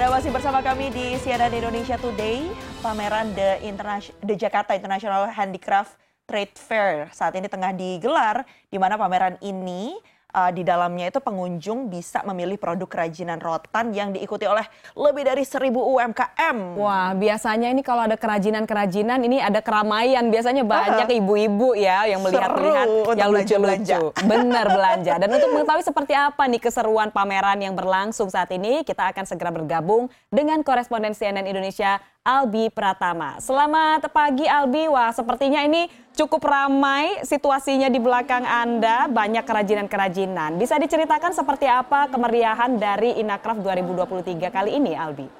Anda masih bersama kami di CNN Indonesia Today, pameran The, Internation The Jakarta International Handicraft Trade Fair. Saat ini tengah digelar, di mana pameran ini uh, di dalamnya itu pengunjung bisa memilih produk kerajinan rotan yang diikuti oleh lebih dari seribu UMKM. Wah, biasanya ini kalau ada kerajinan-kerajinan ini ada keramaian. Biasanya banyak ibu-ibu ya yang melihat-lihat yang lucu-lucu. Benar belanja. Dan untuk mengetahui seperti apa nih keseruan pameran yang berlangsung saat ini, kita akan segera bergabung dengan koresponden CNN Indonesia Albi Pratama. Selamat pagi Albi. Wah, sepertinya ini cukup ramai situasinya di belakang Anda, banyak kerajinan-kerajinan. Bisa diceritakan seperti apa kemeriahan dari Inakraf 2023 kali ini, Albi?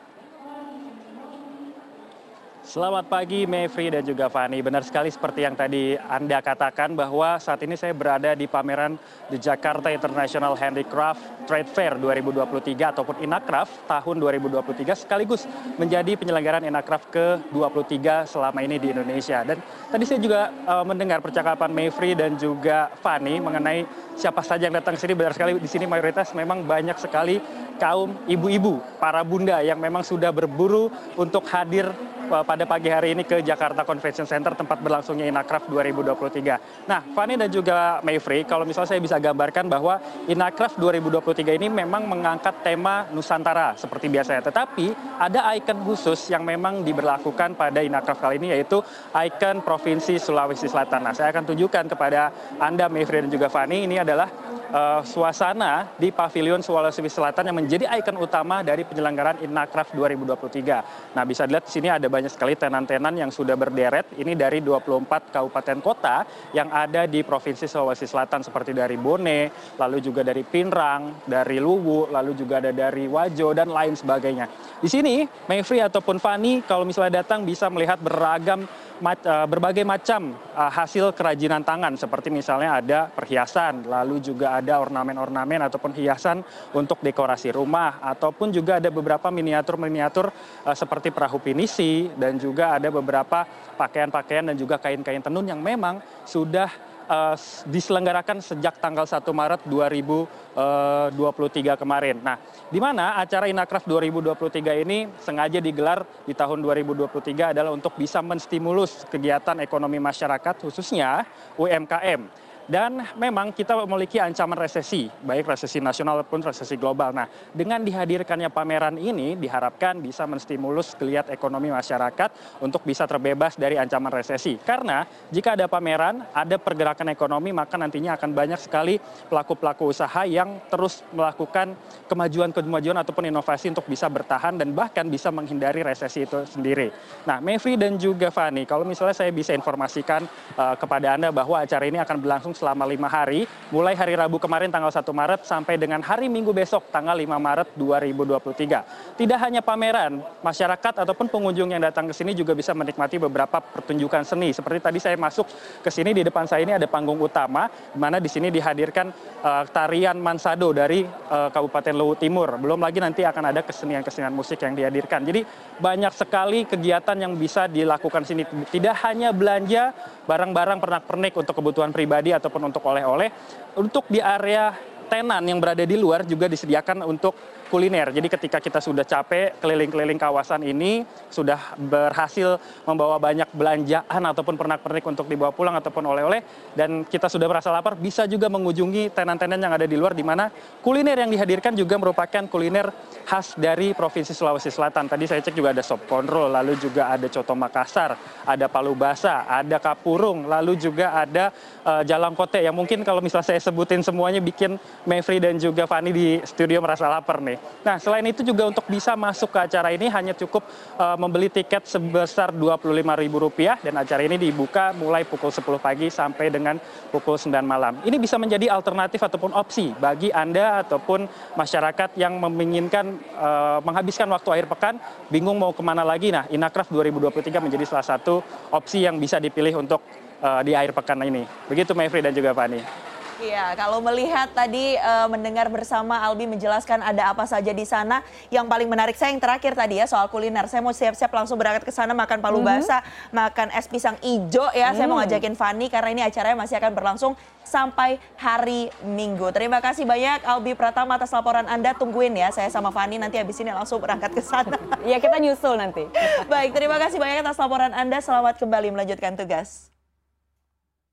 Selamat pagi Mevri dan juga Fani. Benar sekali seperti yang tadi Anda katakan bahwa saat ini saya berada di pameran The Jakarta International Handicraft Trade Fair 2023 ataupun Inakraf tahun 2023 sekaligus menjadi penyelenggaraan Inakraf ke-23 selama ini di Indonesia. Dan tadi saya juga uh, mendengar percakapan Mevri dan juga Fani mengenai siapa saja yang datang ke sini. Benar sekali di sini mayoritas memang banyak sekali kaum ibu-ibu, para bunda yang memang sudah berburu untuk hadir pada pagi hari ini ke Jakarta Convention Center tempat berlangsungnya Inakraf 2023. Nah, Fani dan juga Mayfrey, kalau misalnya saya bisa gambarkan bahwa Inakraf 2023 ini memang mengangkat tema Nusantara seperti biasanya. Tetapi ada ikon khusus yang memang diberlakukan pada Inakraf kali ini yaitu ikon Provinsi Sulawesi Selatan. Nah, saya akan tunjukkan kepada Anda Mayfrey dan juga Fani ini adalah uh, suasana di Pavilion Sulawesi Selatan yang menjadi ikon utama dari penyelenggaraan Inakraf 2023. Nah, bisa dilihat di sini ada banyak sekali tenan-tenan yang sudah berderet. Ini dari 24 kabupaten kota yang ada di Provinsi Sulawesi Selatan seperti dari Bone, lalu juga dari Pinrang, dari Luwu, lalu juga ada dari Wajo dan lain sebagainya. Di sini, Mayfrey ataupun Fani kalau misalnya datang bisa melihat beragam berbagai macam eh, hasil kerajinan tangan. Seperti misalnya ada perhiasan, lalu juga ada ornamen-ornamen ataupun hiasan untuk dekorasi rumah. Ataupun juga ada beberapa miniatur-miniatur eh, seperti perahu pinisi dan juga ada beberapa pakaian-pakaian dan juga kain-kain tenun yang memang sudah diselenggarakan sejak tanggal 1 Maret 2023 kemarin. Nah, di mana acara Inakraf 2023 ini sengaja digelar di tahun 2023 adalah untuk bisa menstimulus kegiatan ekonomi masyarakat khususnya UMKM dan memang kita memiliki ancaman resesi, baik resesi nasional maupun resesi global. Nah, dengan dihadirkannya pameran ini diharapkan bisa menstimulus geliat ekonomi masyarakat untuk bisa terbebas dari ancaman resesi. Karena jika ada pameran, ada pergerakan ekonomi, maka nantinya akan banyak sekali pelaku-pelaku usaha yang terus melakukan kemajuan-kemajuan ataupun inovasi untuk bisa bertahan dan bahkan bisa menghindari resesi itu sendiri. Nah, Mevri dan juga Fani, kalau misalnya saya bisa informasikan uh, kepada Anda bahwa acara ini akan berlangsung selama lima hari, mulai hari Rabu kemarin tanggal 1 Maret sampai dengan hari Minggu besok tanggal 5 Maret 2023. Tidak hanya pameran, masyarakat ataupun pengunjung yang datang ke sini juga bisa menikmati beberapa pertunjukan seni. Seperti tadi saya masuk ke sini di depan saya ini ada panggung utama, di mana di sini dihadirkan uh, tarian Mansado dari uh, Kabupaten Luwu Timur. Belum lagi nanti akan ada kesenian-kesenian musik yang dihadirkan. Jadi banyak sekali kegiatan yang bisa dilakukan sini. Tidak hanya belanja barang-barang pernak-pernik untuk kebutuhan pribadi ataupun untuk oleh-oleh, untuk di area tenan yang berada di luar juga disediakan untuk kuliner. Jadi ketika kita sudah capek keliling-keliling kawasan ini, sudah berhasil membawa banyak belanjaan ataupun pernak-pernik untuk dibawa pulang ataupun oleh-oleh, dan kita sudah merasa lapar, bisa juga mengunjungi tenan-tenan yang ada di luar, di mana kuliner yang dihadirkan juga merupakan kuliner khas dari Provinsi Sulawesi Selatan. Tadi saya cek juga ada sop konro, lalu juga ada coto Makassar, ada palu basa, ada kapurung, lalu juga ada uh, jalang kote yang mungkin kalau misalnya saya sebutin semuanya bikin Mevri dan juga Fani di studio merasa lapar nih. Nah, selain itu juga untuk bisa masuk ke acara ini hanya cukup uh, membeli tiket sebesar Rp25.000 dan acara ini dibuka mulai pukul 10 pagi sampai dengan pukul 9 malam. Ini bisa menjadi alternatif ataupun opsi bagi Anda ataupun masyarakat yang menginginkan uh, menghabiskan waktu akhir pekan, bingung mau ke mana lagi. Nah, Inakraf 2023 menjadi salah satu opsi yang bisa dipilih untuk uh, di akhir pekan ini. Begitu Mayfrey dan juga Fani. Iya, kalau melihat tadi uh, mendengar bersama Albi menjelaskan ada apa saja di sana, yang paling menarik saya yang terakhir tadi ya soal kuliner. Saya mau siap-siap langsung berangkat ke sana makan palu mm -hmm. basah, makan es pisang ijo ya. Mm. Saya mau mm. ngajakin Fani karena ini acaranya masih akan berlangsung sampai hari Minggu. Terima kasih banyak Albi Pratama atas laporan Anda. Tungguin ya, saya sama Fani nanti habis ini langsung berangkat ke sana. Iya, kita nyusul nanti. Baik, terima kasih banyak atas laporan Anda. Selamat kembali melanjutkan tugas.